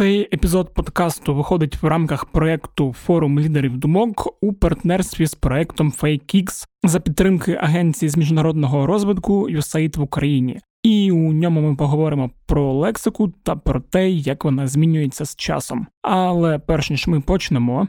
Цей епізод подкасту виходить в рамках проєкту Форум лідерів думок у партнерстві з проєктом FakeX за підтримки Агенції з міжнародного розвитку USAID в Україні. І у ньому ми поговоримо про лексику та про те, як вона змінюється з часом. Але перш ніж ми почнемо.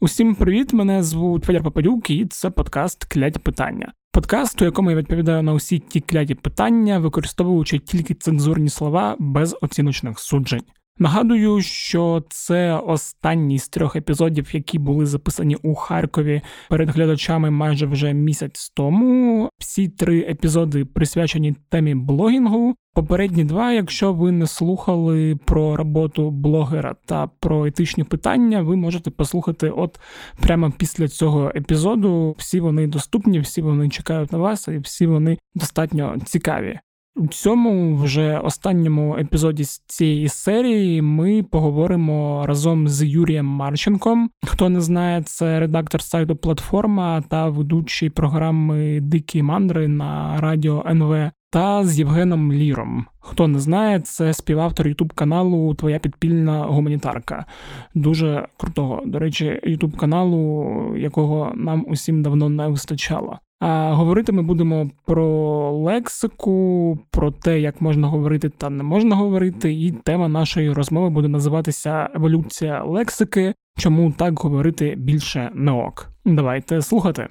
Усім привіт! Мене звуть Федір Попадюк, і це подкаст Кляті питання. Подкаст, у якому я відповідаю на усі ті кляті питання, використовуючи тільки цензурні слова без оціночних суджень. Нагадую, що це останній з трьох епізодів, які були записані у Харкові перед глядачами майже вже місяць тому. Всі три епізоди присвячені темі блогінгу. Попередні два, якщо ви не слухали про роботу блогера та про етичні питання, ви можете послухати от прямо після цього епізоду. Всі вони доступні, всі вони чекають на вас, і всі вони достатньо цікаві. У цьому вже останньому епізоді з цієї серії ми поговоримо разом з Юрієм Марченком. Хто не знає, це редактор сайту Платформа та ведучий програми Дикі мандри на радіо НВ. Та з Євгеном Ліром. Хто не знає, це співавтор Ютуб каналу Твоя підпільна гуманітарка. Дуже крутого, до речі, Ютуб каналу, якого нам усім давно не вистачало. А говорити ми будемо про лексику, про те, як можна говорити та не можна говорити, і тема нашої розмови буде називатися Еволюція лексики. Чому так говорити більше не ок? Давайте слухати.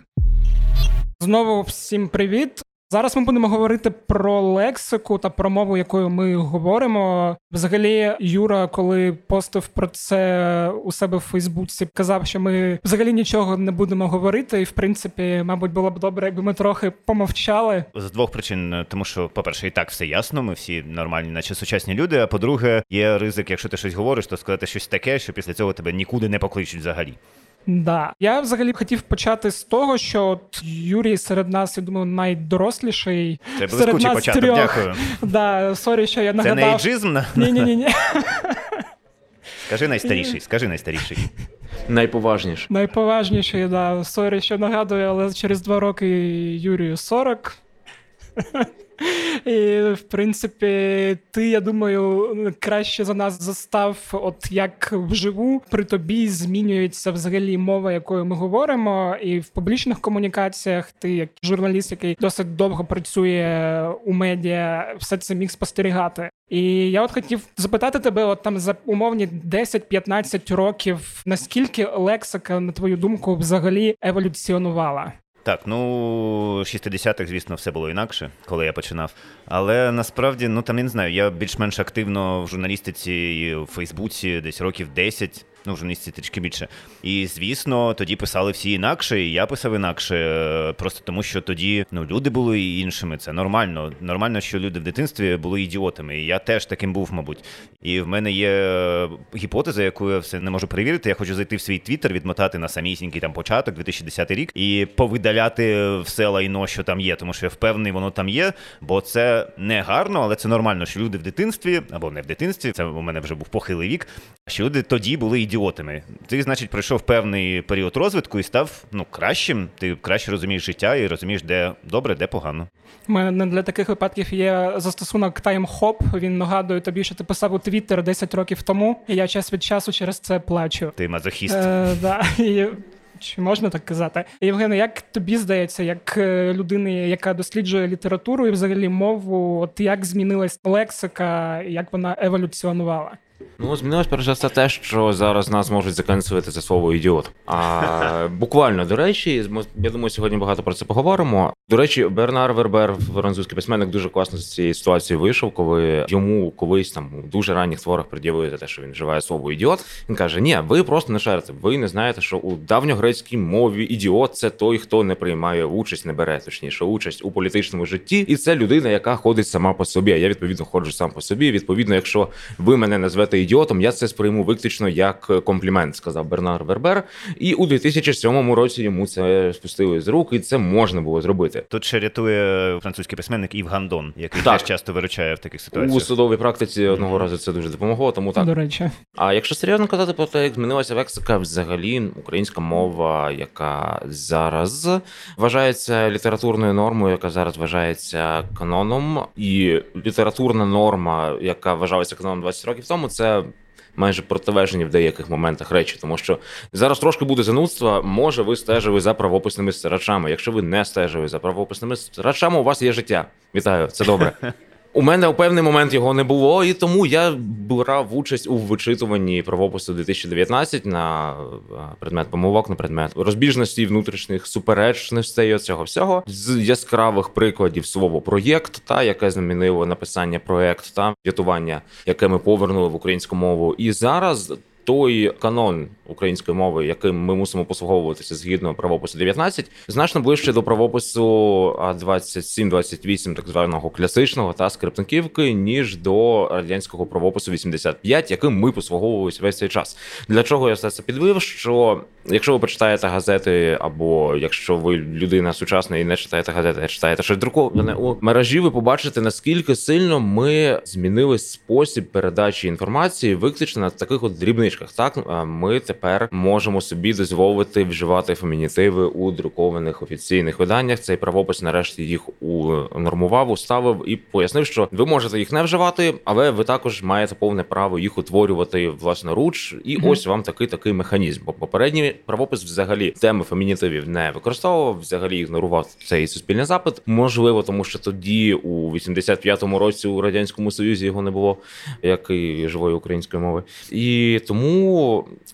Знову всім привіт. Зараз ми будемо говорити про лексику та про мову, якою ми говоримо. Взагалі, Юра, коли постив про це у себе в Фейсбуці, казав, що ми взагалі нічого не будемо говорити, і в принципі, мабуть, було б добре, якби ми трохи помовчали. З двох причин, тому що, по-перше, і так все ясно. Ми всі нормальні, наче сучасні люди. А по-друге, є ризик, якщо ти щось говориш, то сказати щось таке, що після цього тебе нікуди не покличуть взагалі. Да, я взагалі хотів почати з того, що от Юрій серед нас, я думаю, найдоросліший. Це блискучий початок, трьох. дякую. Да, sorry, що я Це нагадав. не ейджизм? Ні, ні, ні, ні. Скажи найстаріший, скажи найстаріший. Найповажніше. Найповажніший, да. Sorry, що нагадую, але через два роки Юрію 40. І, в принципі, ти, я думаю, краще за нас застав, от як вживу при тобі змінюється взагалі мова, якою ми говоримо, і в публічних комунікаціях ти, як журналіст, який досить довго працює у медіа, все це міг спостерігати. І я от хотів запитати тебе, от там за умовні 10-15 років, наскільки лексика, на твою думку, взагалі еволюціонувала? Так, ну 60-х, звісно, все було інакше, коли я починав. Але насправді, ну там я не знаю, я більш-менш активно в журналістиці і в Фейсбуці десь років 10, ну в журналістиці трішки більше. І звісно, тоді писали всі інакше, і я писав інакше. е, Просто тому, що тоді ну люди були іншими. Це нормально. Нормально, що люди в дитинстві були ідіотами. І я теж таким був, мабуть. І в мене є е, гіпотеза, яку я все не можу перевірити. Я хочу зайти в свій твіттер, відмотати на самісінький там початок, 2010 рік, і повидаляти все лайно, що там є, тому що я впевнений, воно там є, бо це не гарно, але це нормально, що люди в дитинстві або не в дитинстві. Це у мене вже був похилий вік. Що люди тоді були ідіотами. Ти, значить, пройшов певний період розвитку і став ну кращим. Ти краще розумієш життя і розумієш, де добре, де погано. У мене для таких випадків є застосунок TimeHop. Він нагадує тобі, що ти писав у Твіттер 10 років тому, і я час від часу через це плачу. Ти мазохіст. Е, да. І, чи можна так казати? Євгене, як тобі здається, як е, людини, яка досліджує літературу і взагалі мову, от як змінилась лексика, як вона еволюціонувала? Ну, змінилось перш за все те, що зараз нас можуть заканцелити за слово ідіот. А буквально до речі, я думаю, сьогодні багато про це поговоримо. До речі, Бернар Вербер, французький письменник, дуже класно з цієї ситуації вийшов, коли йому колись там у дуже ранніх творах пред'явили те, що він вживає слово ідіот. Він каже: Ні, ви просто не шарите. Ви не знаєте, що у давньогрецькій мові ідіот це той, хто не приймає участь, не бере точніше участь у політичному житті, і це людина, яка ходить сама по собі. А я відповідно ходжу сам по собі. Відповідно, якщо ви мене назвете називаєте ідіотом, я це сприйму виключно як комплімент, сказав Бернар Вербер. І у 2007 році йому це спустили з рук, і це можна було зробити. Тут ще рятує французький письменник Ів Гандон, який Так. теж часто виручає в таких ситуаціях У судовій практиці одного разу це дуже допомогло, тому так. До речі, А якщо серйозно казати про те, як змінилася лексика, взагалі українська мова, яка зараз вважається літературною нормою, яка зараз вважається каноном, і літературна норма, яка вважалася каноном 20 років тому, це. Майже протилежні в деяких моментах речі, тому що зараз трошки буде занудства. Може, ви стежили за правописними старачами. Якщо ви не стежили за правописними старачами, у вас є життя. Вітаю, це добре. У мене у певний момент його не було, і тому я брав участь у вичитуванні правопису 2019 на е, предмет помилок, на предмет розбіжності, внутрішніх суперечностей цього всього з яскравих прикладів слово проєкт, та яке замінило написання проєкт та врятування, яке ми повернули в українську мову. І зараз. Той канон української мови, яким ми мусимо послуговуватися згідно правопису 19, значно ближче до правопису 27-28, так званого класичного та скриптниківки, ніж до радянського правопису 85, яким ми послуговувалися весь цей час. Для чого я все це підвив? Що якщо ви почитаєте газети, або якщо ви людина сучасна і не читаєте газети, а читаєте щось друковане у мережі, ви побачите наскільки сильно ми змінили спосіб передачі інформації, виключно на таких от дрібничках. Так ми тепер можемо собі дозволити вживати фемінітиви у друкованих офіційних виданнях. Цей правопис нарешті їх унормував, уставив і пояснив, що ви можете їх не вживати, але ви також маєте повне право їх утворювати власноруч. І Мгм. ось вам такий такий механізм. Бо попередній правопис взагалі теми фемінітивів не використовував, взагалі ігнорував цей суспільний запит. Можливо, тому що тоді, у 85-му році, у радянському союзі його не було, як і живої української мови. І тому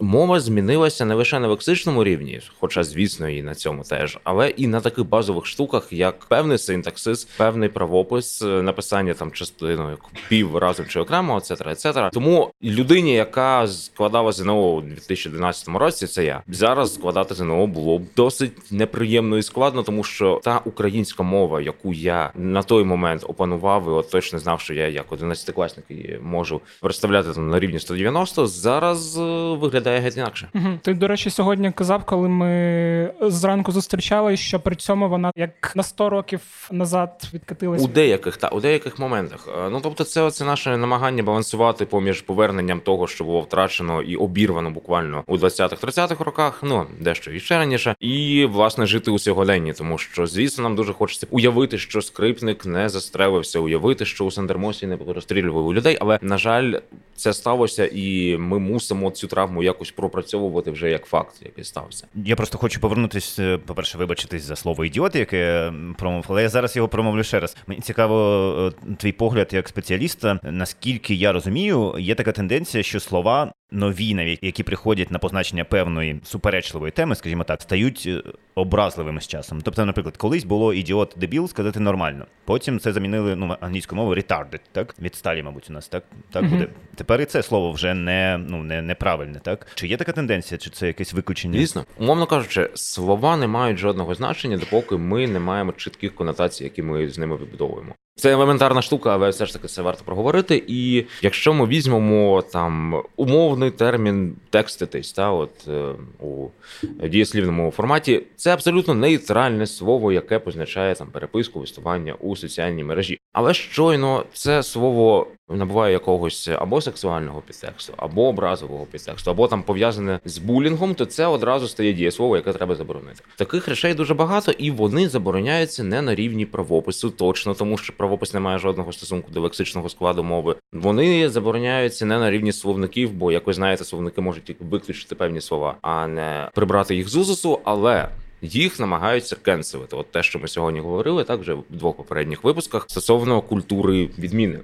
мова змінилася не лише на лексичному рівні, хоча, звісно, і на цьому теж, але і на таких базових штуках, як певний синтаксис, певний правопис, е, написання там частиною пів разом чи окремо, ецетера, ецетера. Тому людині, яка складала ЗНО у 2012 році, це я зараз складати ЗНО було б досить неприємно і складно, тому що та українська мова, яку я на той момент опанував, і от точно знав, що я як 11-класник можу представляти там на рівні 190, зараз е, виглядає геть інакше. Угу. Ти, до речі, сьогодні казав, коли ми зранку зустрічались, що при цьому вона як на 100 років назад відкатилась. У деяких та у деяких моментах. Е, Ну тобто, це оце наше намагання балансувати поміж поверненням того, що було втрачено і обірвано буквально у 20-30-х роках, ну дещо і ще раніше, і власне жити у сьогоденні, тому що звісно нам дуже хочеться уявити, що скрипник не застрелився, уявити, що у Сандермосі не розстрілювали людей. Але на жаль, це сталося, і ми мусимо цю травму якось пропрацьовувати вже як факт, який стався. Я просто хочу повернутись, е, по-перше, вибачитись за слово ідіот, яке промовив, але я зараз його промовлю ще раз. Мені цікаво е, твій погляд як спеціаліста. Наскільки я розумію, є така тенденція, що слова нові, навіть які приходять на позначення певної суперечливої теми, скажімо так, стають е, образливими з часом. Тобто, наприклад, колись було ідіот дебіл сказати нормально. Потім це замінили ну англійською мовою retarded, так відсталі, мабуть, у нас так, так буде. Тепер і це слово вже не ну не неправильне, так чи є така тенденція, чи це якесь виключення? Звісно, умовно кажучи, слова не мають жодного значення, допоки ми не маємо чітких конотацій, які ми з ними вибудовуємо. Це елементарна штука, але все ж таки це варто проговорити. І якщо ми візьмемо там умовний термін текститись, та от е, у дієслівному форматі, це абсолютно нейтральне слово, яке позначає там переписку, листування у соціальній мережі. Але щойно це слово набуває якогось або сексуального підтексту, або образового підтексту, або там пов'язане з булінгом, то це одразу стає дієслово, яке треба заборонити. Таких речей дуже багато, і вони забороняються не на рівні правопису, точно тому, що правопис не має жодного стосунку до лексичного складу мови. Вони забороняються не на рівні словників, бо як ви знаєте, словники можуть тільки виключити певні слова, а не прибрати їх з узусу, але. Їх намагаються кенселити. От те, що ми сьогодні говорили, так вже в двох попередніх випусках стосовно культури відміни.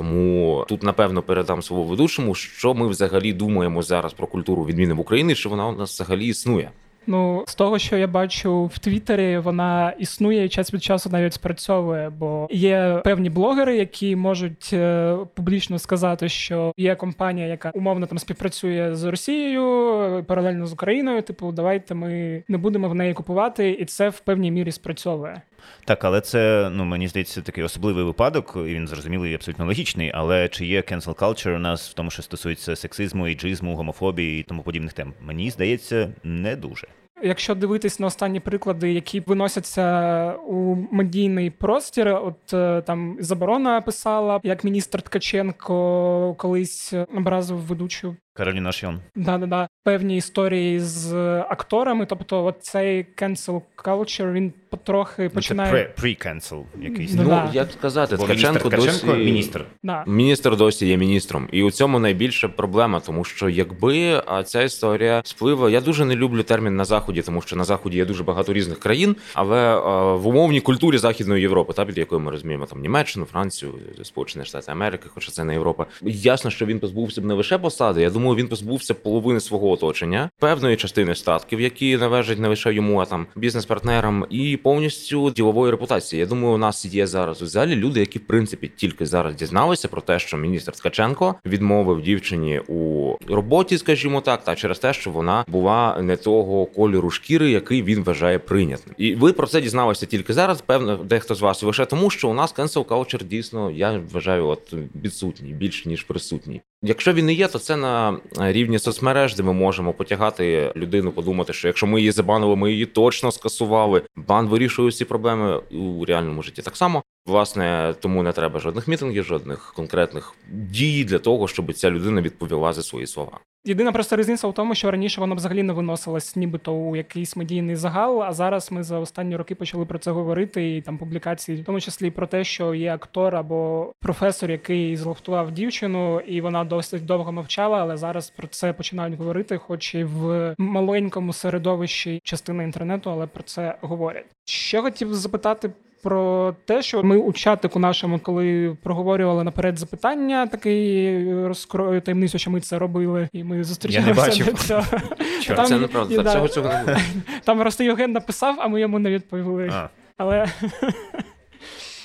Тому тут напевно передам слово ведучому, що ми взагалі думаємо зараз про культуру відміни в Україні, що вона у нас взагалі існує. Ну, з того, що я бачу в Твіттері, вона існує і час від часу навіть спрацьовує, бо є певні блогери, які можуть е, публічно сказати, що є компанія, яка умовно там співпрацює з Росією е, паралельно з Україною. Типу, давайте ми не будемо в неї купувати, і це в певній мірі спрацьовує. Так, але це ну мені здається такий особливий випадок, і він зрозумілий і абсолютно логічний. Але чи є cancel culture у нас в тому, що стосується сексизму, іджизму, гомофобії і тому подібних тем? Мені здається, не дуже. Якщо дивитись на останні приклади, які виносяться у медійний простір, от е, там заборона писала, як міністр Ткаченко колись образив ведучу Кароліна Шйон. Да-да-да. певні історії з акторами. Тобто, от цей cancel culture, він потрохи починає. Це pre-cancel якийсь. Ну, Ну, да. як сказати, Бо Ткаченко міністр Ткаченко досі... міністр. Да. Міністр досі є міністром, і у цьому найбільша проблема, тому що якби ця історія спливла, я дуже не люблю термін на заході, тому що на заході є дуже багато різних країн, але в умовній культурі Західної Європи, та під якою ми розуміємо там Німеччину, Францію, Сполучені Штати Америки, хоча це не Європа. Ясно, що він позбувся б не лише посади. Я думаю, він позбувся половини свого оточення, певної частини статків, які належать не лише йому, а там бізнес-партнерам, і повністю ділової репутації. Я думаю, у нас є зараз у залі люди, які в принципі тільки зараз дізналися про те, що міністр Ткаченко відмовив дівчині у роботі, скажімо так, та через те, що вона була не того кольору шкіри, який він вважає прийнятним. І ви про це дізналися тільки зараз. Певно, дехто з вас лише тому, що у нас cancel culture дійсно я вважаю, от відсутній більш ніж присутній. Якщо він не є, то це на рівні соцмереж, де ми можемо потягати людину, подумати, що якщо ми її забанили, ми її точно скасували. Бан вирішує всі проблеми у реальному житті. Так само, власне, тому не треба жодних мітингів, жодних конкретних дій для того, щоб ця людина відповіла за свої слова. Єдина просто різниця в тому, що раніше воно взагалі не виносилось нібито у якийсь медійний загал, а зараз ми за останні роки почали про це говорити, і там публікації, в тому числі про те, що є актор або професор, який зловтував дівчину, і вона досить довго мовчала, але зараз про це починають говорити, хоч і в маленькому середовищі частини інтернету, але про це говорять. Ще хотів запитати. Про те, що ми у чатику нашому, коли проговорювали наперед запитання, такий розкрою таємницю, що ми це робили, і ми зустрічалися бачив. до цього. Чорт. Там- це неправда. да. цього цього не було. Там просто Євген написав, а ми йому не відповіли. А, Але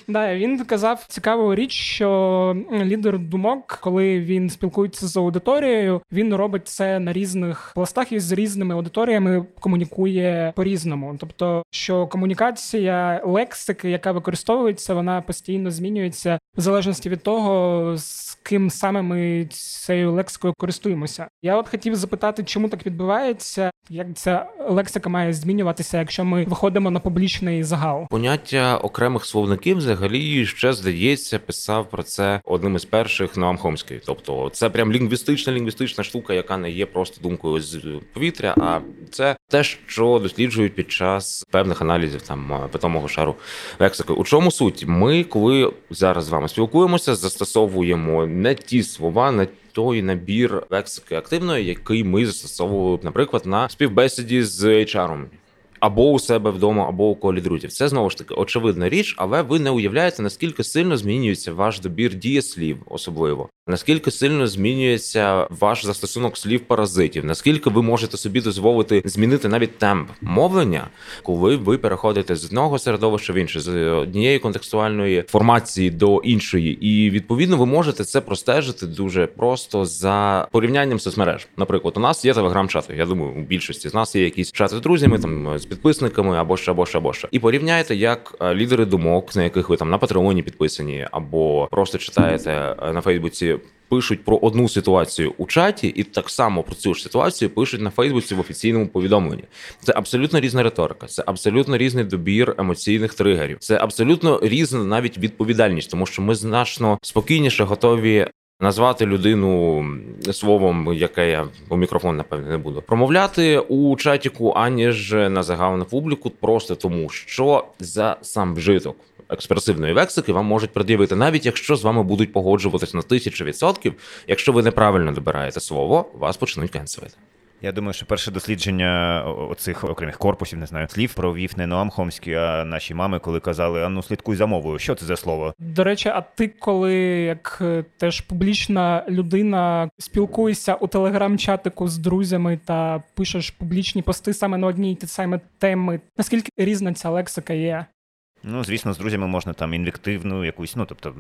да, він казав цікаву річ, що лідер думок, коли він спілкується з аудиторією, він робить це на різних пластах і з різними аудиторіями комунікує по-різному. Тобто, що комунікація лексики, яка використовується, вона постійно змінюється в залежності від того, з ким саме ми цією лексикою користуємося. Я от хотів запитати, чому так відбувається, як ця лексика має змінюватися, якщо ми виходимо на публічний загал. Поняття окремих словників взагалі ще здається, писав про це одним із перших Ноам Хомський. Тобто, це прям лінгвістична лінгвістична штука, яка не є просто думкою з повітря, а це те, що досліджують під час певних аналізів там питомого шару лексики. У чому суть? Ми, коли зараз з вами спілкуємося, застосовуємо не ті слова, не той набір лексики активної, який ми застосовували, наприклад, на співбесіді з HR. Або у себе вдома, або у колі друзів. Це знову ж таки очевидна річ, але ви не уявляєте, наскільки сильно змінюється ваш добір дієслів, особливо наскільки сильно змінюється ваш застосунок слів паразитів, наскільки ви можете собі дозволити змінити навіть темп мовлення, коли ви переходите з одного середовища в інше, з однієї контекстуальної формації до іншої, і відповідно ви можете це простежити дуже просто за порівнянням соцмереж. Наприклад, у нас є телеграм-чати. Я думаю, у більшості з нас є якісь чати з друзями, там з підписниками або ще, або ще, або ще. І порівняйте, як е, лідери думок, на яких ви там на Патреоні підписані, або просто читаєте е, на Фейсбуці. Пишуть про одну ситуацію у чаті, і так само про цю ж ситуацію пишуть на Фейсбуці в офіційному повідомленні. Це абсолютно різна риторика, це абсолютно різний добір емоційних тригерів, це абсолютно різна навіть відповідальність, тому що ми значно спокійніше готові назвати людину словом, яке я у мікрофон напевне не буду промовляти у чатіку, аніж на загальну публіку, просто тому що за сам вжиток. Експресивної лексики вам можуть пред'явити, навіть якщо з вами будуть погоджуватись на тисячу відсотків. Якщо ви неправильно добираєте слово, вас почнуть кенселити. Я думаю, що перше дослідження оцих окремих корпусів, не знаю, слів провів не Ноам Хомський, а наші мами, коли казали: а ну слідкуй за мовою. Що це за слово? До речі, а ти, коли як е, теж публічна людина, спілкуєшся у телеграм-чатику з друзями та пишеш публічні пости саме на одній і ті самі теми, наскільки різна ця лексика є? Ну, звісно, з друзями можна там інвективну якусь, ну тобто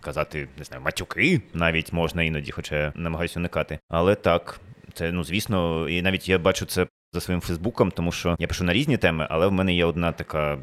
казати, не знаю, матюки навіть можна іноді, хоча намагаюся уникати. Але так, це ну звісно, і навіть я бачу це за своїм Фейсбуком, тому що я пишу на різні теми, але в мене є одна така,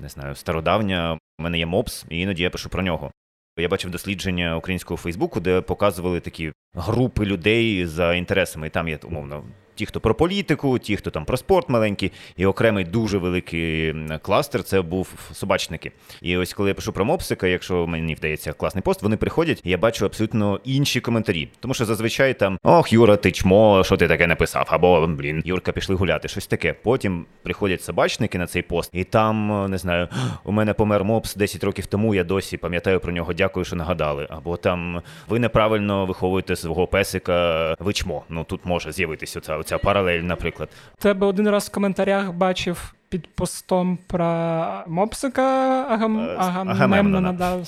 не знаю, стародавня. У мене є мопс, і іноді я пишу про нього. Я бачив дослідження українського Фейсбуку, де показували такі групи людей за інтересами. І там є умовно ті, хто про політику, ті, хто там про спорт маленький, і окремий дуже великий кластер це був собачники. І ось коли я пишу про мопсика, якщо мені вдається класний пост, вони приходять, і я бачу абсолютно інші коментарі. Тому що зазвичай там ох, Юра, ти чмо, що ти таке написав? Або блін, Юрка, пішли гуляти, щось таке. Потім приходять собачники на цей пост, і там не знаю, у мене помер мопс 10 років тому. Я досі пам'ятаю про нього. Дякую, що нагадали. Або там ви неправильно виховуєте свого песика. Ви чмо. Ну тут може з'явитися оця, оця паралель, наприклад. Тебе один раз в коментарях бачив під постом про мопсика Агам... Е, Агамемнона, Агамемнона. да,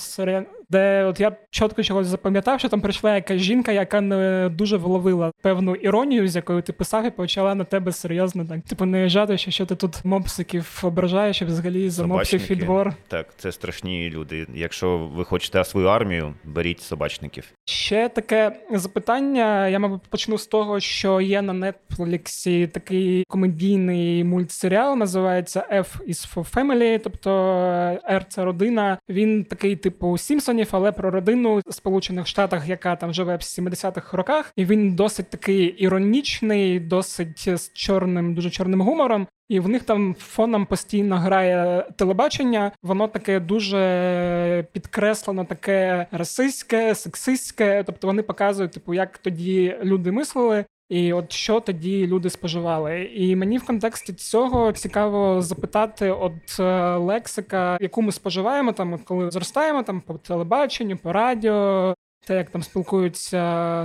де от я чітко чогось запам'ятав, що там прийшла якась жінка, яка не дуже вловила певну іронію, з якою ти писав, і почала на тебе серйозно так. Типу, не жати, що, що ти тут мопсиків ображаєш, і взагалі за мопсів і двор. Так, це страшні люди. Якщо ви хочете свою армію, беріть собачників. Ще таке запитання. Я, мабуть, почну з того, що є на Нетфліксі такий комедійний мультсеріал, називається F is for Family, тобто R це родина. Він такий, типу, Сімпсонів, але про родину в Сполучених Штатах, яка там живе в 70-х роках, і він досить такий іронічний, досить з чорним, дуже чорним гумором. І в них там фоном постійно грає телебачення. Воно таке дуже підкреслено, таке расистське, сексистське. Тобто вони показують, типу, як тоді люди мислили. І от що тоді люди споживали, і мені в контексті цього цікаво запитати, от е, лексика, яку ми споживаємо, там коли зростаємо там по телебаченню, по радіо, те, як там спілкуються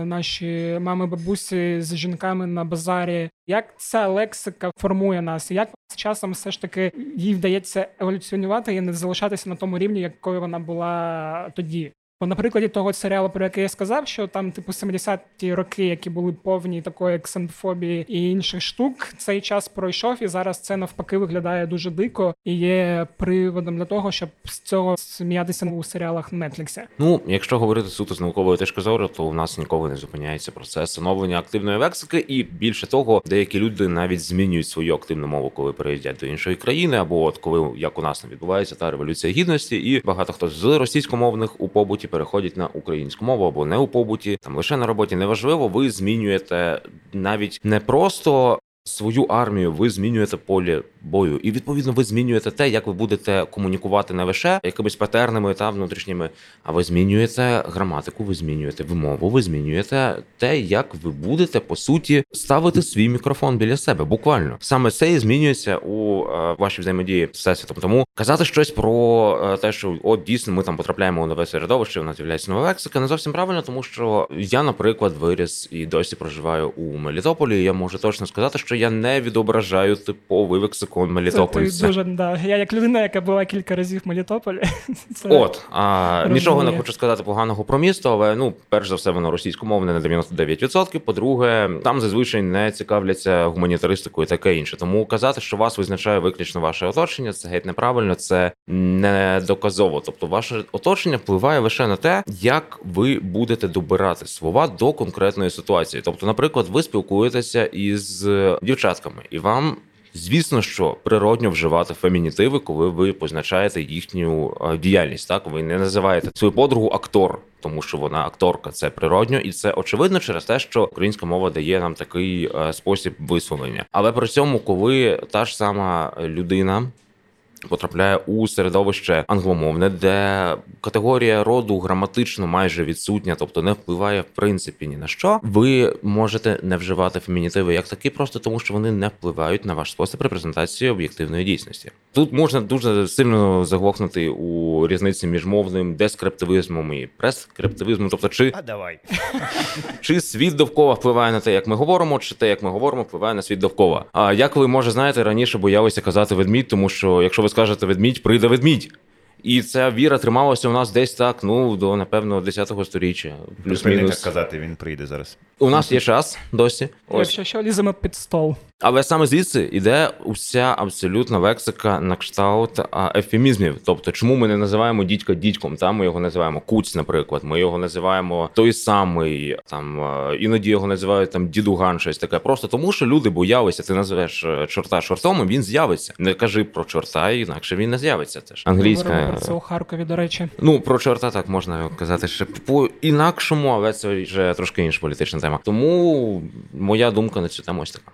наші мами, бабусі з жінками на базарі, як ця лексика формує нас, і як з часом все ж таки їй вдається еволюціонувати і не залишатися на тому рівні, якою вона була тоді. Бо на прикладі того серіалу, про який я сказав, що там, типу, 70-ті роки, які були повні такої ксенофобії і інших штук, цей час пройшов, і зараз це навпаки виглядає дуже дико і є приводом для того, щоб з цього сміятися у серіалах Нетфліксі. Ну, якщо говорити суто з наукової точки зору, то у нас ніколи не зупиняється процес становлення активної лексики, і більше того, деякі люди навіть змінюють свою активну мову, коли переїздять до іншої країни, або от коли як у нас не відбувається та революція гідності, і багато хто з російськомовних у побуті переходять на українську мову або не у побуті, там лише на роботі. Неважливо, ви змінюєте навіть не просто. Свою армію ви змінюєте полі бою, і відповідно ви змінюєте те, як ви будете комунікувати не лише якимись патернами та внутрішніми, а ви змінюєте граматику, ви змінюєте вимову, ви змінюєте те, як ви будете по суті ставити свій мікрофон біля себе. Буквально саме це і змінюється у е, вашій взаємодії з всесвітом. Тому казати щось про е, те, що от дійсно ми там потрапляємо у нове середовище, у нас з'являється нова лексика, не зовсім правильно, тому що я, наприклад, виріс і досі проживаю у Мелітополі. Я можу точно сказати, що я не відображаю типовий лексикон Це ти дуже да. Я як людина, яка була кілька разів в Мелітополі. Це От а нічого не хочу сказати поганого про місто, але ну, перш за все, воно російськомовне на 99%. По-друге, там зазвичай не цікавляться гуманітаристикою і таке інше. Тому казати, що вас визначає виключно ваше оточення, це геть неправильно, це не доказово. Тобто, ваше оточення впливає лише на те, як ви будете добирати слова до конкретної ситуації. Тобто, наприклад, ви спілкуєтеся із дівчатками, і вам Звісно, що природньо вживати фемінітиви, коли ви позначаєте їхню е, діяльність. Так ви не називаєте свою подругу актор, тому що вона акторка. Це природньо, і це очевидно через те, що українська мова дає нам такий е, спосіб висловлення. Але при цьому, коли та ж сама людина. Потрапляє у середовище англомовне, де категорія роду граматично майже відсутня, тобто не впливає в принципі ні на що. Ви можете не вживати фемінітиви як такі, просто тому що вони не впливають на ваш спосіб репрезентації об'єктивної дійсності. Тут можна дуже сильно заглохнути у різниці між мовним дескриптивізмом і прескриптивізмом, тобто чи А давай. чи світ довкола впливає на те, як ми говоримо, чи те, як ми говоримо, впливає на світ довкола. А як ви може знаєте, раніше боялися казати ведмідь, тому що якщо ви скажете ведмідь, прийде ведмідь. І ця віра трималася у нас десь так, ну до напевно 10-го сторіччя, Припини так плюс-мінус. казати, він прийде зараз. У нас є час досі. Ось Якщо що ліземо під стол. Але саме звідси йде уся абсолютна лексика на кшталт ефемізмів. Тобто, чому ми не називаємо дідька дідьком? Там ми його називаємо куць, наприклад. Ми його називаємо той самий, там іноді його називають там дідуган, щось таке. Просто тому, що люди боялися. Ти називаєш е, чорта чортом, і він з'явиться. Не кажи про чорта, інакше він не з'явиться. Це ж англійська. Про це у Харкові, до речі. Ну, про чорта так можна казати ще по інакшому, але це вже трошки інша політична тема. Тому моя думка на цю тему ось така.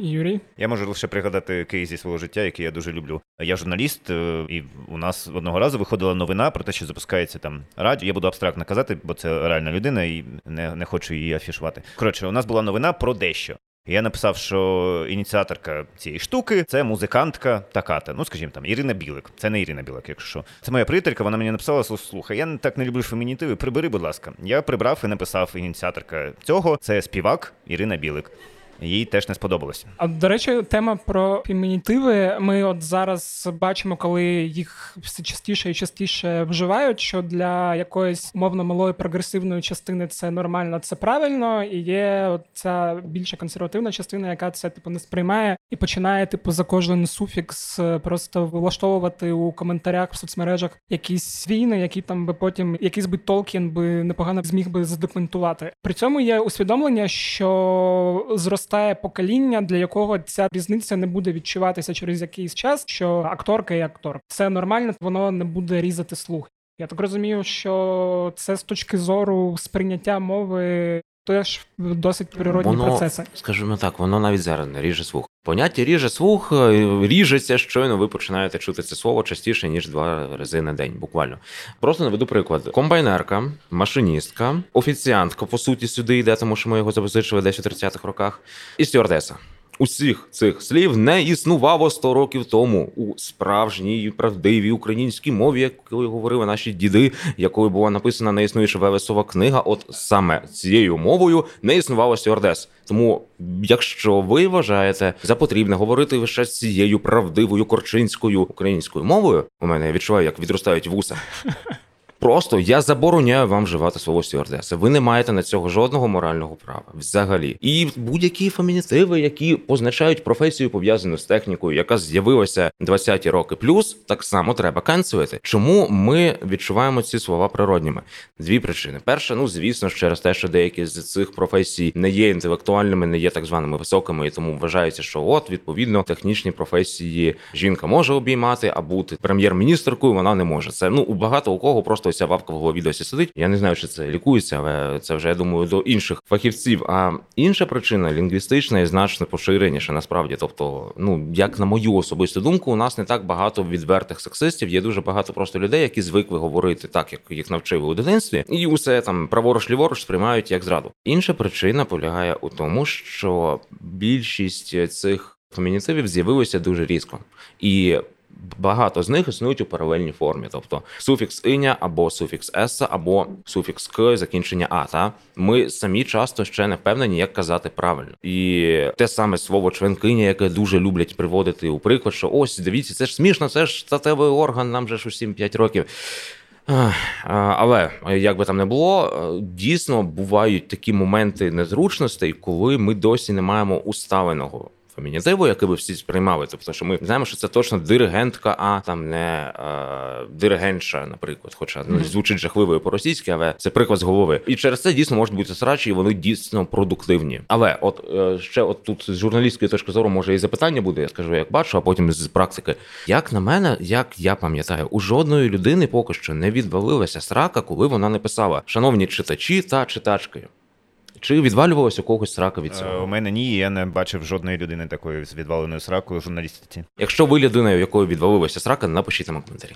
Юрій. Я можу лише пригадати кейс зі свого життя, який я дуже люблю. Я журналіст, е, і у нас одного разу виходила новина про те, що запускається там радіо. Я буду абстрактно казати, бо це реальна людина, і не, не хочу її афішувати. Коротше, у нас була новина про дещо. Я написав, що ініціаторка цієї штуки це музикантка таката. Ну, скажімо там, Ірина Білик. Це не Ірина Білик, якщо що. Це моя приятелька, вона мені написала: слухай, я так не люблю фемінітиви, прибери, будь ласка. Я прибрав і написав ініціаторка цього. Це співак Ірина Білик. Їй теж не сподобалося. А до речі, тема про фемінітиви. Ми от зараз бачимо, коли їх все частіше і частіше вживають. Що для якоїсь мовно малої прогресивної частини це нормально, це правильно, і є ця більша консервативна частина, яка це типу не сприймає і починає, типу, за кожен суфікс е, просто влаштовувати у коментарях в соцмережах якісь війни, які там би потім якийсь би Толкін би непогано зміг би задокументувати. При цьому є усвідомлення, що зростає покоління, для якого ця різниця не буде відчуватися через якийсь час, що акторка і актор це нормально, воно не буде різати слух. Я так розумію, що це з точки зору сприйняття мови теж досить природні Воно, процеси. скажімо так, воно навіть зараз не ріже слух. Поняття ріже слух, е, ріжеться щойно ви починаєте чути це слово частіше, ніж два рази на день, буквально. Просто наведу приклад: комбайнерка, машиністка, офіціантка, по суті, сюди йде, тому що ми його запозичили десь у 30-х роках, і стюардеса. Усіх цих слів не існувало 100 років тому у справжній правдивій українській мові, якою говорили наші діди, якою була написана неіснуюча Велесова книга. От саме цією мовою не існувало стюардес. Тому, якщо ви вважаєте за потрібне говорити лише цією правдивою корчинською українською мовою, у мене я відчуваю, як відростають вуса. Просто я забороняю вам вживати слово стюардеса. Ви не маєте на цього жодного морального права взагалі. І будь-які фемінітиви, які позначають професію пов'язану з технікою, яка з'явилася 20-ті роки плюс, так само треба канцелити. Чому ми відчуваємо ці слова природніми? Дві причини: перша, ну звісно, через те, що деякі з цих професій не є інтелектуальними, не є так званими високими, і тому вважається, що от відповідно технічні професії жінка може обіймати, а бути прем'єр-міністркою вона не може. Це ну у багато у кого просто ось ця вапка в голові досі сидить. Я не знаю, чи це лікується, але це вже я думаю до інших фахівців. А інша причина лінгвістична і значно поширеніша насправді. Тобто, ну як на мою особисту думку, у нас не так багато відвертих сексистів. Є дуже багато просто людей, які звикли говорити так, як їх навчили у дитинстві, і усе там праворуч ліворуч сприймають як зраду. Інша причина полягає у тому, що більшість цих фемінітивів з'явилося дуже різко і. Багато з них існують у паралельній формі, тобто суфікс иня або суфікс еса, або суфікс к закінчення а. Та ми самі часто ще не впевнені, як казати правильно, і те саме слово членкиня, яке дуже люблять приводити у приклад, що ось дивіться, це ж смішно, це ж статевий орган, нам же ж усім 5 років. Але як би там не було, дійсно бувають такі моменти незручностей, коли ми досі не маємо уставленого фемінітиву, який би всі сприймали. Тобто, що ми знаємо, що це точно диригентка, а там не е, диригентша, наприклад. Хоча ну, звучить жахливою по-російськи, але це приклад з голови. І через це дійсно можуть бути срачі, і вони дійсно продуктивні. Але от е, ще от тут з журналістської точки зору може і запитання буде, я скажу, як бачу, а потім з практики. Як на мене, як я пам'ятаю, у жодної людини поки що не відвалилася срака, коли вона не писала шановні читачі та читачки. Чи відвалювалося у когось срака від Е, цього? У мене ні, я не бачив жодної людини такої з відваленою сракою в журналістиці. Якщо ви людина, у якої відвалилася срака, напишіть нам у коментарі.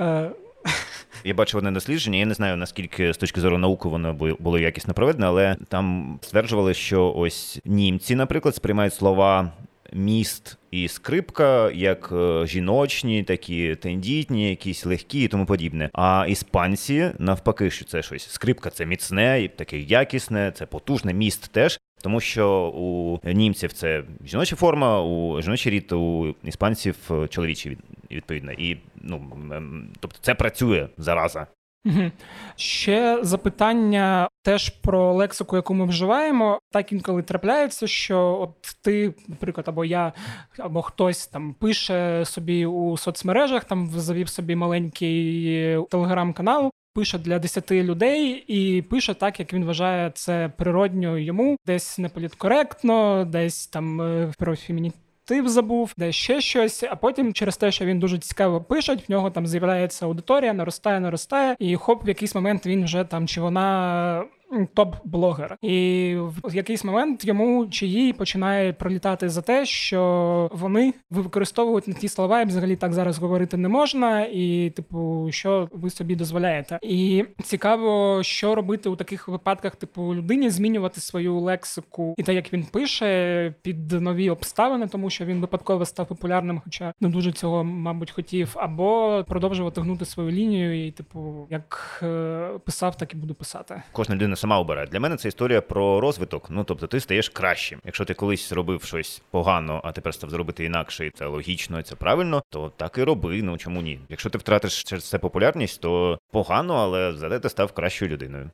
Е, Я бачив одне дослідження, я не знаю наскільки з точки зору науки воно було якісно проведено, але там стверджували, що ось німці, наприклад, сприймають слова міст і скрипка як е, жіночні, такі тендітні, якісь легкі і тому подібне. А іспанці навпаки, що це щось скрипка це міцне, таке якісне, це потужне, міст теж. Тому що у німців це жіноча форма, у жіночий рід, у іспанців чоловічий відповідно. І ну тобто це працює зараза. Ще запитання теж про лексику, яку ми вживаємо. Так інколи трапляється, що от ти, наприклад, або я, або хтось там пише собі у соцмережах, там завів собі маленький телеграм-канал. Пише для 10 людей і пише так, як він вважає це природньо йому, десь неполіткоректно, десь там е, про феміні мотив забув, де ще щось. А потім, через те, що він дуже цікаво пише, в нього там з'являється аудиторія, наростає, наростає, і хоп, в якийсь момент він вже там чи вона топ-блогер, і в якийсь момент йому чи їй починає пролітати за те, що вони використовують не ті слова, і взагалі так зараз говорити не можна, і типу, що ви собі дозволяєте. І цікаво, що робити у таких випадках, типу, людині змінювати свою лексику і те, як він пише, під нові обставини, тому що він випадково став популярним, хоча не дуже цього, мабуть, хотів, або продовжувати гнути свою лінію, і типу, як е, писав, так і буду писати. Кожна людина сама обирає. Для мене це історія про розвиток. Ну тобто, ти стаєш кращим. Якщо ти колись зробив щось погано, а тепер став зробити інакше, і це логічно, і це правильно, то так і роби. Ну чому ні? Якщо ти втратиш через це популярність, то погано, але зате ти став кращою людиною.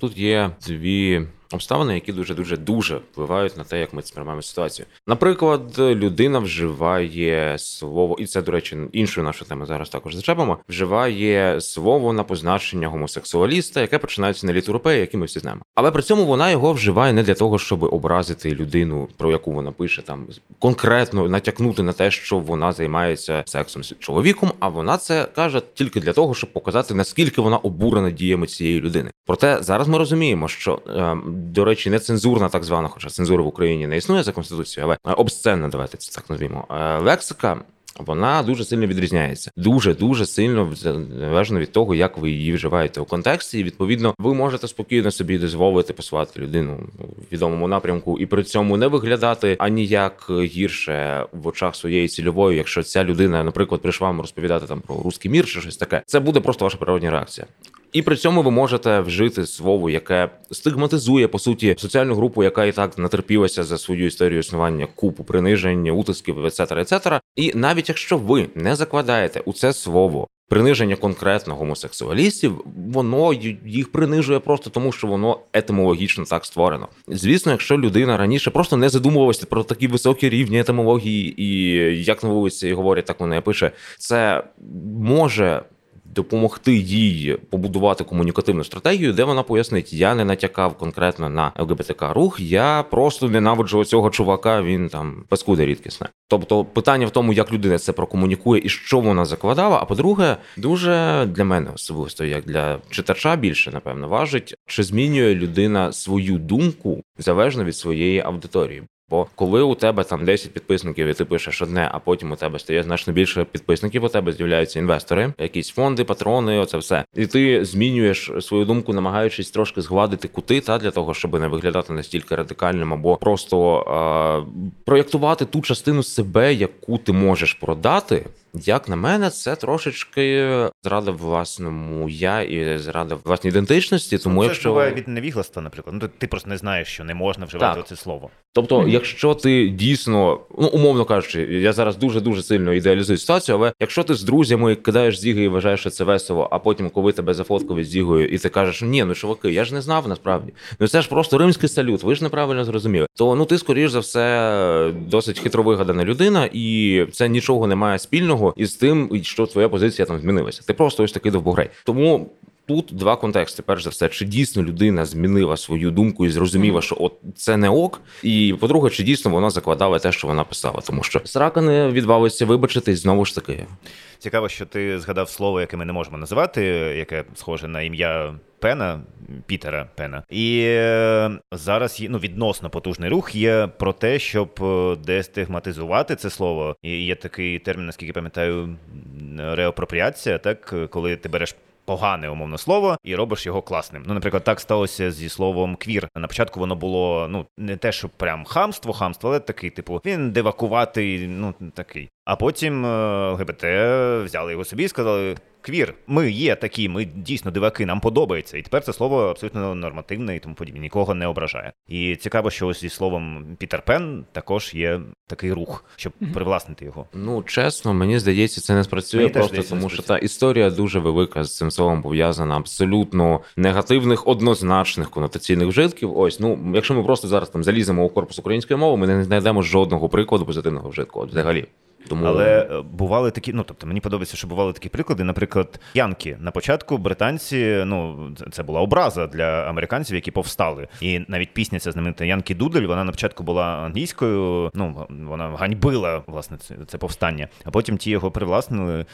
Тут є дві обставини, які дуже дуже дуже впливають на те, як ми сприймаємо ситуацію. Наприклад, людина вживає слово, і це, до речі, іншу нашу тему зараз також зачепимо. Вживає слово на позначення гомосексуаліста, яке починається на літеру П, які ми всі знаємо. Але при цьому вона його вживає не для того, щоб образити людину, про яку вона пише, там конкретно натякнути на те, що вона займається сексом з чоловіком. А вона це каже тільки для того, щоб показати наскільки вона обурена діями цієї людини. Проте зараз ми розуміємо, що ем, до речі, не цензурна, так звана, хоча цензура в Україні не існує за конституцією, але обсценна, давайте це так назвімо. Е, лексика. Вона дуже сильно відрізняється, дуже дуже сильно залежно від того, як ви її вживаєте у контексті. І відповідно, ви можете спокійно собі дозволити посилати людину в відомому напрямку і при цьому не виглядати аніяк гірше в очах своєї цільової, якщо ця людина, наприклад, прийшла вам розповідати там про русський мір чи щось таке. Це буде просто ваша природня реакція. І при цьому ви можете вжити слово, яке стигматизує по суті соціальну групу, яка і так натерпілася за свою історію існування купу принижень, утисків, etc., etc. І навіть якщо ви не закладаєте у це слово приниження конкретно гомосексуалістів, воно їх принижує просто тому, що воно етимологічно так створено. Звісно, якщо людина раніше просто не задумувалася про такі високі рівні етимології, і як на вулиці говорять, так вона пише, це може допомогти їй побудувати комунікативну стратегію, де вона пояснить: я не натякав конкретно на ЛГБТК рух, я просто ненавиджу цього чувака. Він там паскуде рідкісне. Тобто, питання в тому, як людина це прокомунікує і що вона закладала. А по-друге, дуже для мене особисто, як для читача, більше напевно важить, чи змінює людина свою думку залежно від своєї аудиторії. Бо коли у тебе там 10 підписників, і ти пишеш одне, а потім у тебе стає значно більше підписників, у тебе з'являються інвестори, якісь фонди, патрони, оце все. І ти змінюєш свою думку, намагаючись трошки згладити кути, та для того, щоб не виглядати настільки радикальним, або просто е- проєктувати ту частину себе, яку ти можеш продати. Як на мене, це трошечки зрада власному я і зрада власній ідентичності. Тому ну, це якщо буває від невігластва, наприклад, ну ти просто не знаєш, що не можна вживати це слово. Тобто, mm-hmm. якщо ти дійсно, ну умовно кажучи, я зараз дуже дуже сильно ідеалізую ситуацію, але якщо ти з друзями кидаєш зіги і вважаєш, що це весело, а потім, коли тебе зафоткали з зігою, і ти кажеш, ні, ну чуваки, я ж не знав насправді. Ну це ж просто римський салют, ви ж неправильно зрозуміли. То ну ти скоріш за все досить хитро вигадана людина, і це нічого не має спільного із тим, що твоя позиція там змінилася. Ти просто ось такий довбогрей. Тому. Тут два контексти. Перш за все, чи дійсно людина змінила свою думку і зрозуміла, що от це не ок. І по-друге, чи дійсно вона закладала те, що вона писала, тому що срака не відвалиться вибачитись знову ж таки. Цікаво, що ти згадав слово, яке ми не можемо називати, яке схоже на ім'я Пена Пітера Пена. І е, зараз є ну відносно потужний рух є про те, щоб е, дестигматизувати це слово. І є такий термін, наскільки пам'ятаю, реапропріація, так коли ти береш погане умовне слово і робиш його класним. Ну, наприклад, так сталося зі словом квір. На початку воно було ну не те, що прям хамство, хамство, але такий, типу, він девакуватий, ну такий. А потім е, ЛГБТ взяли його собі і сказали: квір. Ми є такі, ми дійсно диваки, нам подобається. І тепер це слово абсолютно нормативне і тому подібне, нікого не ображає. І цікаво, що ось зі словом Пітер Пен також є такий рух, щоб привласнити його. Ну, чесно, мені здається, це не спрацює Мені просто здається, тому, що та історія дуже велика з цим словом пов'язана абсолютно негативних, однозначних конотаційних вжитків. Ось, ну, якщо ми просто зараз там заліземо у корпус української мови, ми не знайдемо жодного прикладу позитивного вжитку. От взагалі. Тому Але е, бували такі, ну тобто мені подобається, що бували такі приклади. Наприклад, Янки на початку британці, ну це- була образа для американців, які повстали. І навіть пісня ця знаменита Янки Дудель, вона на початку була англійською. Ну вона ганьбила власне це, це повстання, а потім ті його привласнили.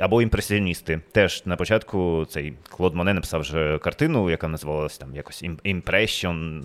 Або імпресіоністи. Теж на початку цей Клод Моне написав вже картину, яка називалась там якось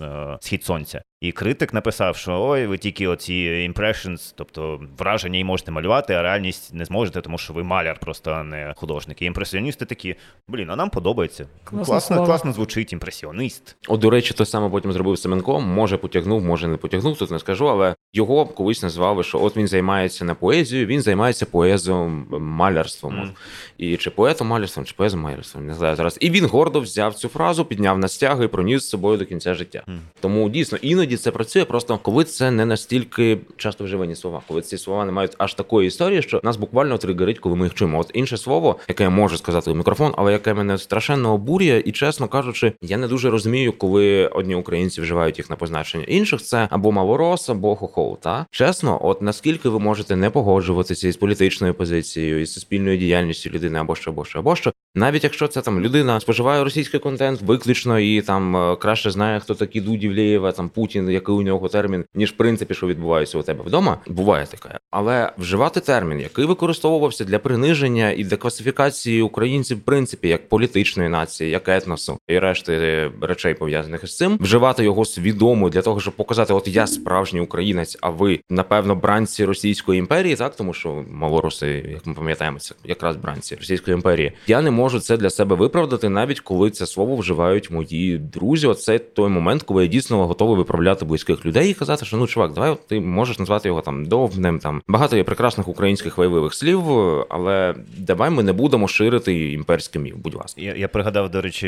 е, Схід сонця. І критик написав, що ой, ви тільки оці impressions, тобто враження і можете малювати, а реальність не зможете, тому що ви маляр, просто а не художник. І імпресіоністи такі, блін, а нам подобається. Класне класно, класно звучить імпресіоніст. От, до речі, той саме потім зробив Семенко. Може потягнув, може не потягнув, тут не скажу, але його колись назвали, що от він займається не поезією, він займається поезомалярством. Мгм. І чи поетом малярством, чи поезом малярством, не знаю зараз. І він гордо взяв цю фразу, підняв на стяги і проніс з собою до кінця життя. Мгм. Тому дійсно іноді це працює, просто коли це не настільки часто вживані слова, коли ці слова не мають аж такої історії, що нас буквально тригерить, коли ми їх чуємо. От інше слово, яке я можу сказати в мікрофон, але яке мене страшенно обурює, і чесно кажучи, я не дуже розумію, коли одні українці вживають їх на позначення інших. Це або малорос, або хохол. Та чесно, от наскільки ви можете не погоджуватися із політичною позицією, із суспільною діяльністю людини, або що, або що, або що. Навіть якщо це там людина споживає російський контент виключно і там е, краще знає, хто такі Дудівлєєва, там Путін, який у нього термін, ніж в принципі, що відбувається у тебе вдома, буває таке. Але вживати термін, який використовувався для приниження і для класифікації українців, в принципі, як політичної нації, як етносу і решти е, речей пов'язаних із цим, вживати його свідомо для того, щоб показати, от я справжній українець, а ви напевно бранці Російської імперії, так тому що малороси, як ми пам'ятаємо, це якраз бранці Російської імперії. Я не можу це для себе виправдати, навіть коли це слово вживають мої друзі. Оце той момент, коли я дійсно готовий виправляти близьких людей і казати, що ну чувак, давай от ти можеш назвати його там довбнем. Там багато є прекрасних українських вайливих слів, але давай ми не будемо ширити імперський міф, будь ласка. Я, я пригадав, до речі,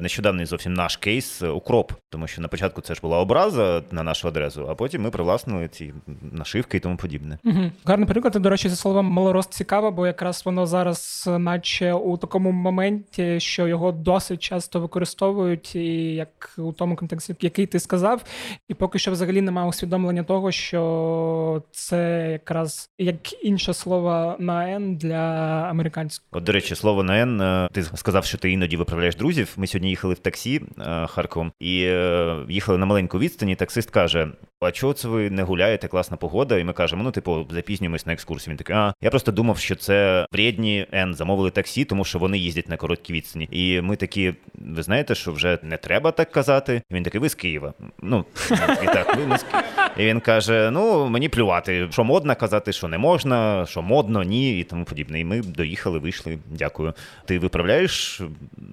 нещодавний зовсім наш кейс е, укроп, тому що на початку це ж була образа на нашу адресу, а потім ми привласнили ці нашивки і тому подібне. Угу. Гарний приклад. До речі, це слово малорост цікаво, бо якраз воно зараз, е, наче у такому моменті, що його досить часто використовують, і як у тому контексті, який ти сказав, і поки що взагалі немає усвідомлення того, що це якраз як інше слово на Н для американського. От, до речі, слово на Н. е, Ти сказав, що ти іноді виправляєш друзів. Ми сьогодні їхали в таксі е, Харковом і е, їхали на маленьку відстані. Таксист каже: А чого це ви не гуляєте? Класна погода? І ми кажемо: ну, типу, запізнюємось на екскурсію. Він такий, а я просто думав, що це вредні Н замовили таксі, тому що вони їздять на короткі відстані. І ми такі, ви знаєте, що вже не треба так казати. Він такий, ви з Києва. Ну і так, ви ми з Києва. І він каже: Ну, мені плювати, що модно казати, що не можна, що модно, ні, і тому подібне. І ми доїхали, вийшли. Дякую. Ти виправляєш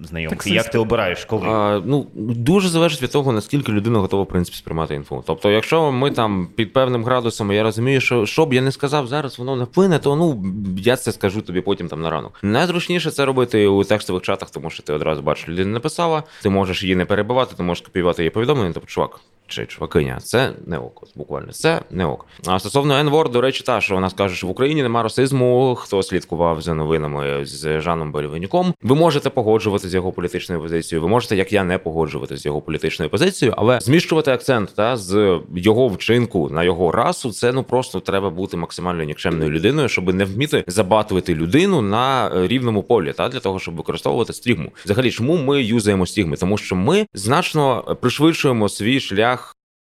знайомих? Таксист. як ти обираєш, коли? А, ну дуже залежить від того, наскільки людина готова в принципі сприймати інфу. Тобто, якщо ми там під певним градусом, я розумію, що що б я не сказав зараз, воно не вплине, то ну я це скажу тобі потім там на ранок. Найзручніше це робити у текстових чатах, тому що ти одразу бачиш, людина написала, ти можеш її не перебивати, ти можеш копіювати її повідомлення, тобто чувак. Чи чувакиня, це не ок, буквально це не ок. А стосовно N-word, до речі, та що вона скаже, що в Україні нема расизму. Хто слідкував за новинами з Жаном Бельвенюком, ви можете погоджувати з його політичною позицією. Ви можете, як я, не погоджувати з його політичною позицією, але зміщувати акцент та з його вчинку на його расу, це ну просто треба бути максимально нікчемною людиною, щоб не вміти забатувати людину на рівному полі, та для того, щоб використовувати стігму. Взагалі, чому ми юзаємо стігми? Тому що ми значно пришвидшуємо свій шлях.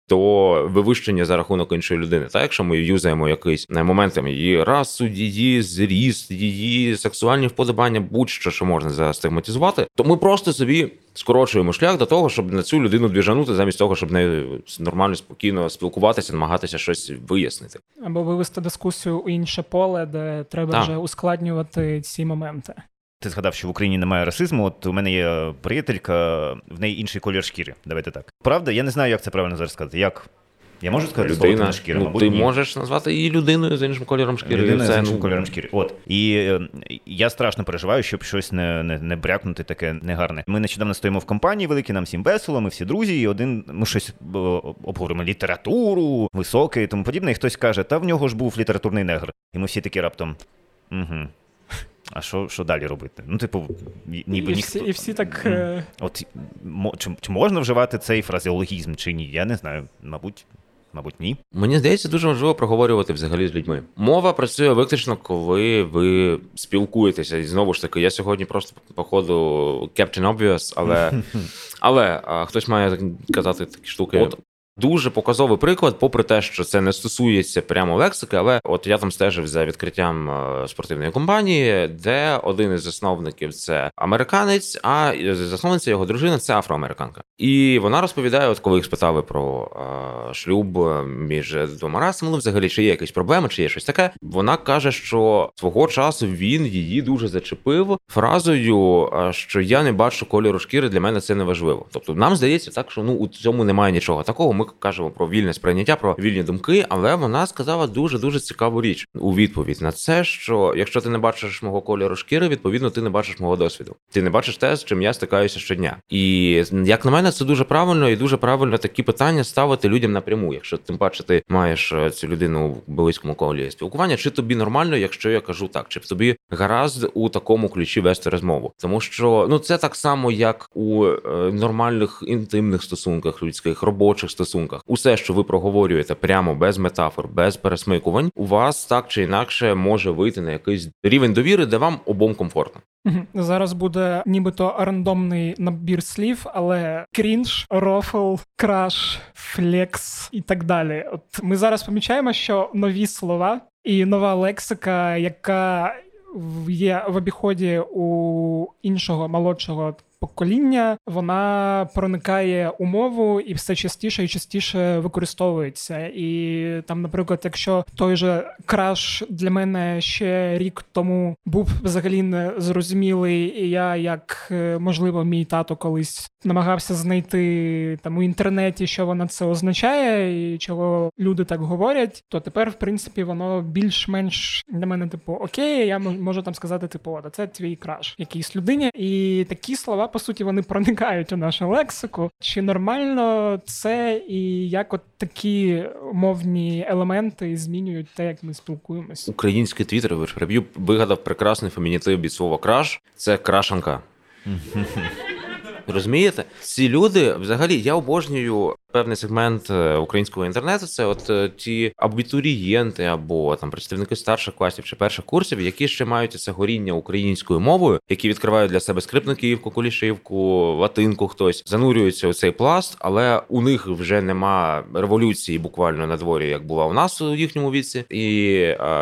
До вивищення за рахунок іншої людини, так якщо ми юзаємо якийсь на моментами її расу, її зріст, її сексуальні вподобання, будь-що що можна застигматизувати, то ми просто собі скорочуємо шлях до того, щоб на цю людину двіжанути, замість того, щоб нею нормально спокійно спілкуватися, намагатися щось вияснити. Або вивести дискусію у інше поле, де треба Так. вже ускладнювати ці моменти. Ти згадав, що в Україні немає расизму. От у мене є приятелька, в неї інший колір шкіри. Давайте так. Правда, я не знаю, як це правильно зараз сказати. Як Я можу сказати слово Людина, темношкіра, ну, мабуть, ти ні. можеш назвати її людиною з іншим кольором шкіри. Людина Це, з іншим ну, кольором шкіри. От. І е, я страшно переживаю, щоб щось не, не, не брякнути таке негарне. Ми нещодавно стоїмо в компанії великій, нам всім весело, ми всі друзі, і один ми щось е, обговоримо літературу, високе і тому подібне. І хтось каже, та в нього ж був літературний негр. І ми всі такі раптом. Угу. А що, що далі робити? Ну, типу, ніби і, ніхто. всі, і всі так. Е, От чи, чи можна вживати цей фразеологізм чи ні? Я не знаю. Мабуть, мабуть, ні. Мені здається, дуже важливо проговорювати взагалі з людьми. Мова працює виключно, коли ви спілкуєтеся. І знову ж таки, я сьогодні просто по ходу Captain Obvious, але, але а, хтось має казати такі штуки. От Дуже показовий приклад, попри те, що це не стосується прямо лексики, але от я там стежив за відкриттям е, спортивної компанії, де один із засновників це американець, а засновниця його дружина це афроамериканка. І вона розповідає, от коли їх спитали про е, шлюб між двома расами, ну взагалі чи є якісь проблеми, чи є щось таке. Вона каже, що свого часу він її дуже зачепив фразою, е, що я не бачу кольору шкіри, для мене це не важливо. Тобто нам здається так, що ну у цьому немає нічого такого. Ми кажемо про вільне сприйняття, про вільні думки, але вона сказала дуже дуже цікаву річ у відповідь на це, що якщо ти не бачиш мого кольору шкіри, відповідно ти не бачиш мого досвіду. Ти не бачиш те, з чим я стикаюся щодня. І як на мене, це дуже правильно і дуже правильно такі питання ставити людям напряму. Якщо тим паче ти маєш е, цю людину в близькому колі спілкування, чи тобі нормально, якщо я кажу так, чи тобі гаразд у такому ключі вести розмову, тому що ну це так само, як у е, нормальних інтимних стосунках, людських робочих стосунках. Усе, що ви проговорюєте прямо без метафор, без пересмикувань, у вас так чи інакше може вийти на якийсь рівень довіри, де вам обом комфортно. Зараз буде нібито рандомний набір слів, але крінж, рофл, краш, флекс і так далі. От ми зараз помічаємо, що нові слова і нова лексика, яка є в обіході у іншого молодшого покоління, вона проникає у мову і все частіше і частіше використовується. І там, наприклад, якщо той же краш для мене ще рік тому був взагалі не зрозумілий, і я, як е, можливо, мій тато колись намагався знайти там у інтернеті, що вона це означає, і чого люди так говорять, то тепер, в принципі, воно більш-менш для мене, типу, окей, я можу там сказати, типу, а це твій краш якійсь людині. І такі слова, по суті, вони проникають у нашу лексику. Чи нормально це, і як от такі мовні елементи змінюють те, як ми спілкуємось? Український твіттер, ви вигадав прекрасний фемінітив від слова краш. Це крашанка. Розумієте? Ці люди, взагалі, я обожнюю певний сегмент е, українського інтернету. Це от е, ті абітурієнти або там представники старших класів чи перших курсів, які ще мають це горіння українською мовою, які відкривають для себе скрипниківку, кулішивку, латинку, хтось занурюються у цей пласт, але у них вже нема революції буквально на дворі, як була у нас у їхньому віці, і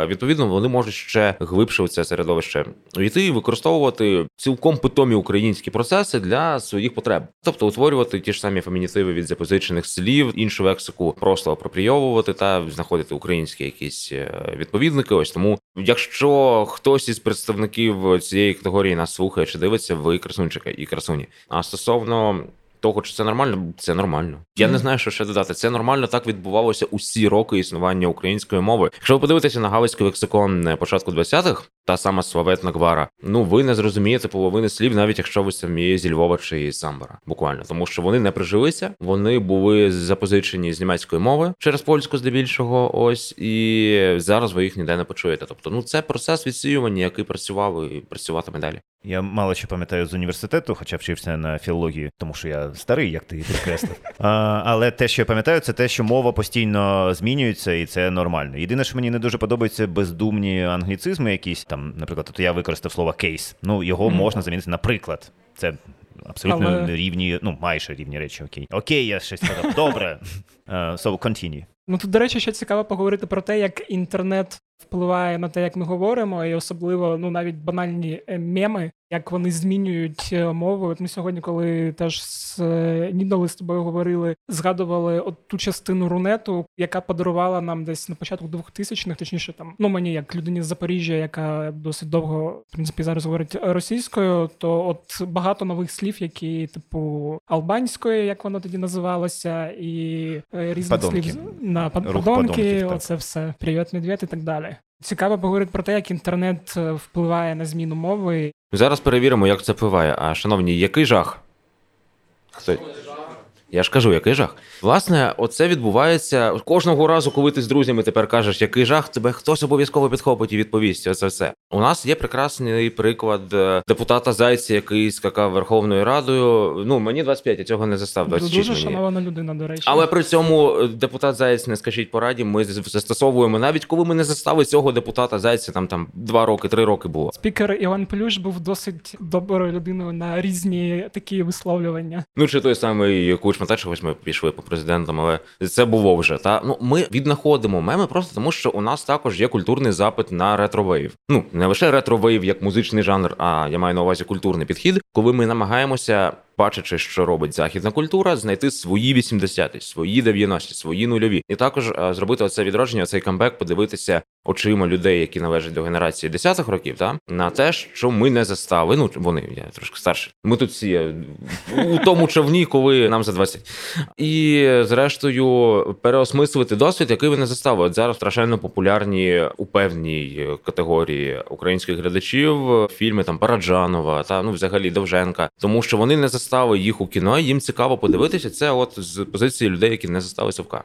відповідно вони можуть ще глибше у це середовище увійти і використовувати цілком питомі українські процеси для своїх потреб, тобто утворювати ті ж самі фемінітиви від запозичених слів, іншу лексику просто апропрійовувати та знаходити українські якісь е, відповідники. Ось тому, якщо хтось із представників цієї категорії нас слухає чи дивиться, ви красунчики і красуні. А стосовно того, чи це нормально, це нормально. Я не знаю, що ще додати. Це нормально так відбувалося усі роки існування української мови. Якщо ви подивитеся на галицький лексикон е, початку 20-х, та сама славетна гвара, ну ви не зрозумієте половини слів, навіть якщо ви самі зі Львова чи із Самбора. Буквально, тому що вони не прижилися, вони були запозичені з німецької мови через польську, здебільшого. Ось і зараз ви їх ніде не почуєте. Тобто, ну це процес відсіювання, який працював і працюватиме далі. Я мало що пам'ятаю з університету, хоча вчився на філології, тому що я старий, як ти підкреслив. А, але те, що я пам'ятаю, це те, що мова постійно змінюється, і це нормально. Єдине, що мені не дуже подобається бездумні англіцизми, якісь там, наприклад, от я використав слово кейс. Ну його Мгм. можна замінити наприклад. Це абсолютно Але- рівні, ну майже рівні речі. Окей, окей, я щось сказав. Добре. Uh, so continue. Ну тут, до речі, ще цікаво поговорити про те, як інтернет впливає на те, як ми говоримо, і особливо ну навіть банальні е, меми, як вони змінюють е, мову. От ми сьогодні, коли теж з е, Нідали з тобою говорили, згадували от ту частину рунету, яка подарувала нам десь на початку 2000-х, точніше там, ну мені як людині з Запоріжжя, яка досить довго в принципі зараз говорить російською, то от багато нових слів, які типу албанської, як воно тоді називалося, і е, різних Подонки. слів на подонки, оце все. Привіт, медведь і так далі. Цікаво поговорити про те, як інтернет впливає на зміну мови. Зараз перевіримо, як це впливає. А шановні, який жах? Хто? Я ж кажу, який жах. Власне, оце відбувається кожного разу, коли ти з друзями тепер кажеш, який жах, тебе хтось обов'язково підхопить і відповість. Оце все. У нас є прекрасний приклад е, депутата Зайця, який скакав Верховною Радою. Ну мені 25, я цього не застав. 26 Дуже мені. шанована людина, до речі. Але при цьому е, депутат Заєць не скажіть пораді. Ми застосовуємо навіть коли ми не застали цього депутата Зайця, там там два роки, три роки було. Спікер Іван Плюш був досить доброю людиною на різні такі висловлювання. Ну чи той самий Кучма, та ось ми пішли по президентам, але це було вже. Та ну ми віднаходимо меми просто тому, що у нас також є культурний запит на ретровейв. Ну не лише ретровейв як музичний жанр, а я маю на увазі культурний підхід, коли ми намагаємося. Бачачи, що робить західна культура, знайти свої 80-ті, свої 90-ті, свої нульові, і також е, зробити оце відродження, цей камбек, подивитися очима людей, які належать до генерації 10-х років, та на те, що ми не застали. Ну вони я трошки старший. Ми тут всі е, у тому човні, коли нам за 20. І зрештою переосмислити досвід, який ви не застали. От зараз страшенно популярні у певній категорії українських глядачів фільми там Параджанова та ну взагалі Довженка, тому що вони не застали їх у кіно. Їм цікаво подивитися це, от з позиції людей, які не застали Совка.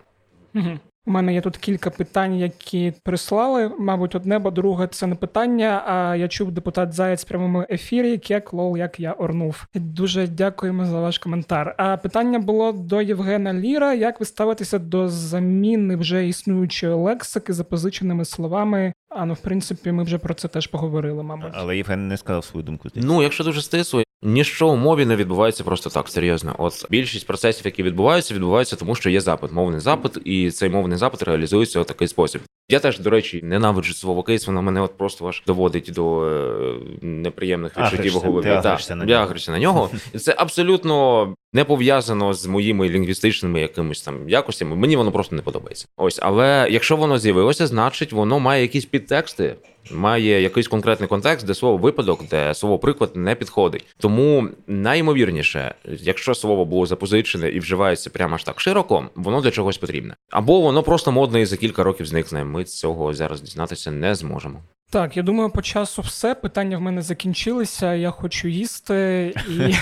Угу. У мене є тут кілька питань, які прислали. Мабуть, одне, бо друге це не питання. А я чув депутат Заєць в прямому ефірі. Кек лол, як я орнув. Дуже дякуємо за ваш коментар. А питання було до Євгена Ліра. Як ви ставитеся до заміни вже існуючої лексики запозиченими словами? А ну, в принципі, ми вже про це теж поговорили, мабуть. Але Євген не сказав свою думку. Ну, якщо дуже стисло, ніщо у мові не відбувається просто так, серйозно. От більшість процесів, які відбуваються, відбуваються тому, що є запит, мовний запит, і цей мовний запит реалізується у такий спосіб. Я теж, до речі, ненавиджу слово кейс, воно мене от просто аж доводить до е, неприємних відчуттів у голові. ти агришся на я нього. агришся на нього. І це абсолютно не пов'язано з моїми лінгвістичними якимись там якостями. Мені воно просто не подобається. Ось, але якщо воно з'явилося, значить воно має якісь підтексти, має якийсь конкретний контекст, де слово випадок, де слово приклад не підходить. Тому найімовірніше, якщо слово було запозичене і вживається прямо аж так широко, воно для чогось потрібне. Або воно просто модне і за кілька років зникне. Ми цього зараз дізнатися не зможемо. Так, я думаю, по часу все. Питання в мене закінчилися. Я хочу їсти і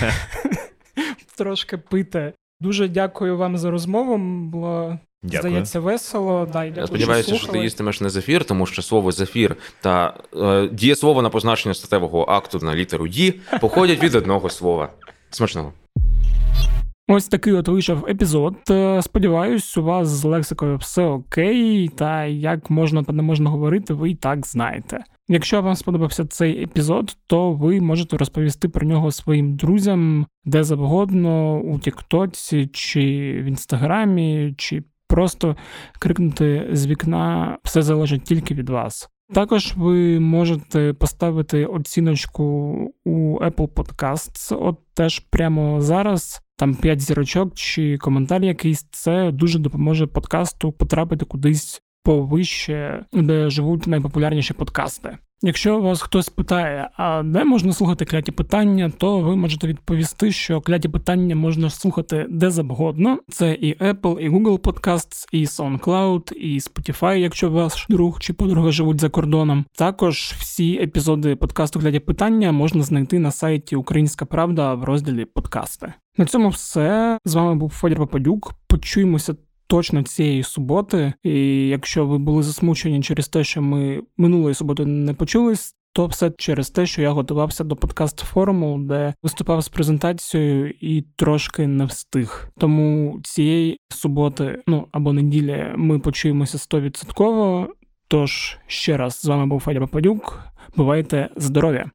трошки пити. Дуже дякую вам за розмову. Було Дякую. здається весело. Да, Я сподіваюся, що ти їстимеш не зефір, тому що слово зефір та е, дієслово на позначення статевого акту на літеру «ї» походять від одного слова. Смачного. Ось такий от вийшов епізод. Е, Сподіваюсь, у вас з лексикою все окей, та як можна та не можна говорити, ви і так знаєте. Якщо вам сподобався цей епізод, то ви можете розповісти про нього своїм друзям де завгодно у Тіктоці чи в Інстаграмі, чи просто крикнути з вікна все залежить тільки від вас. Також ви можете поставити оціночку у Apple Podcasts, от теж прямо зараз. Там 5 зірочок чи коментар якийсь, це дуже допоможе подкасту потрапити кудись повище, де живуть найпопулярніші подкасти. Якщо вас хтось питає, а де можна слухати кляті питання, то ви можете відповісти, що кляті питання можна слухати де завгодно. Це і Apple, і Google Podcasts, і SoundCloud, і Spotify, якщо ваш друг чи подруга живуть за кордоном. Також всі епізоди подкасту кляті питання можна знайти на сайті Українська Правда в розділі подкасти. На цьому все. З вами був Федір Попадюк. Почуємося точно цієї суботи. І якщо ви були засмучені через те, що ми минулої суботи не почулись, то все через те, що я готувався до подкаст форуму, де виступав з презентацією і трошки не встиг. Тому цієї суботи, ну або неділі, ми почуємося 100%. Тож ще раз з вами був Федір Попадюк. Бувайте здорові!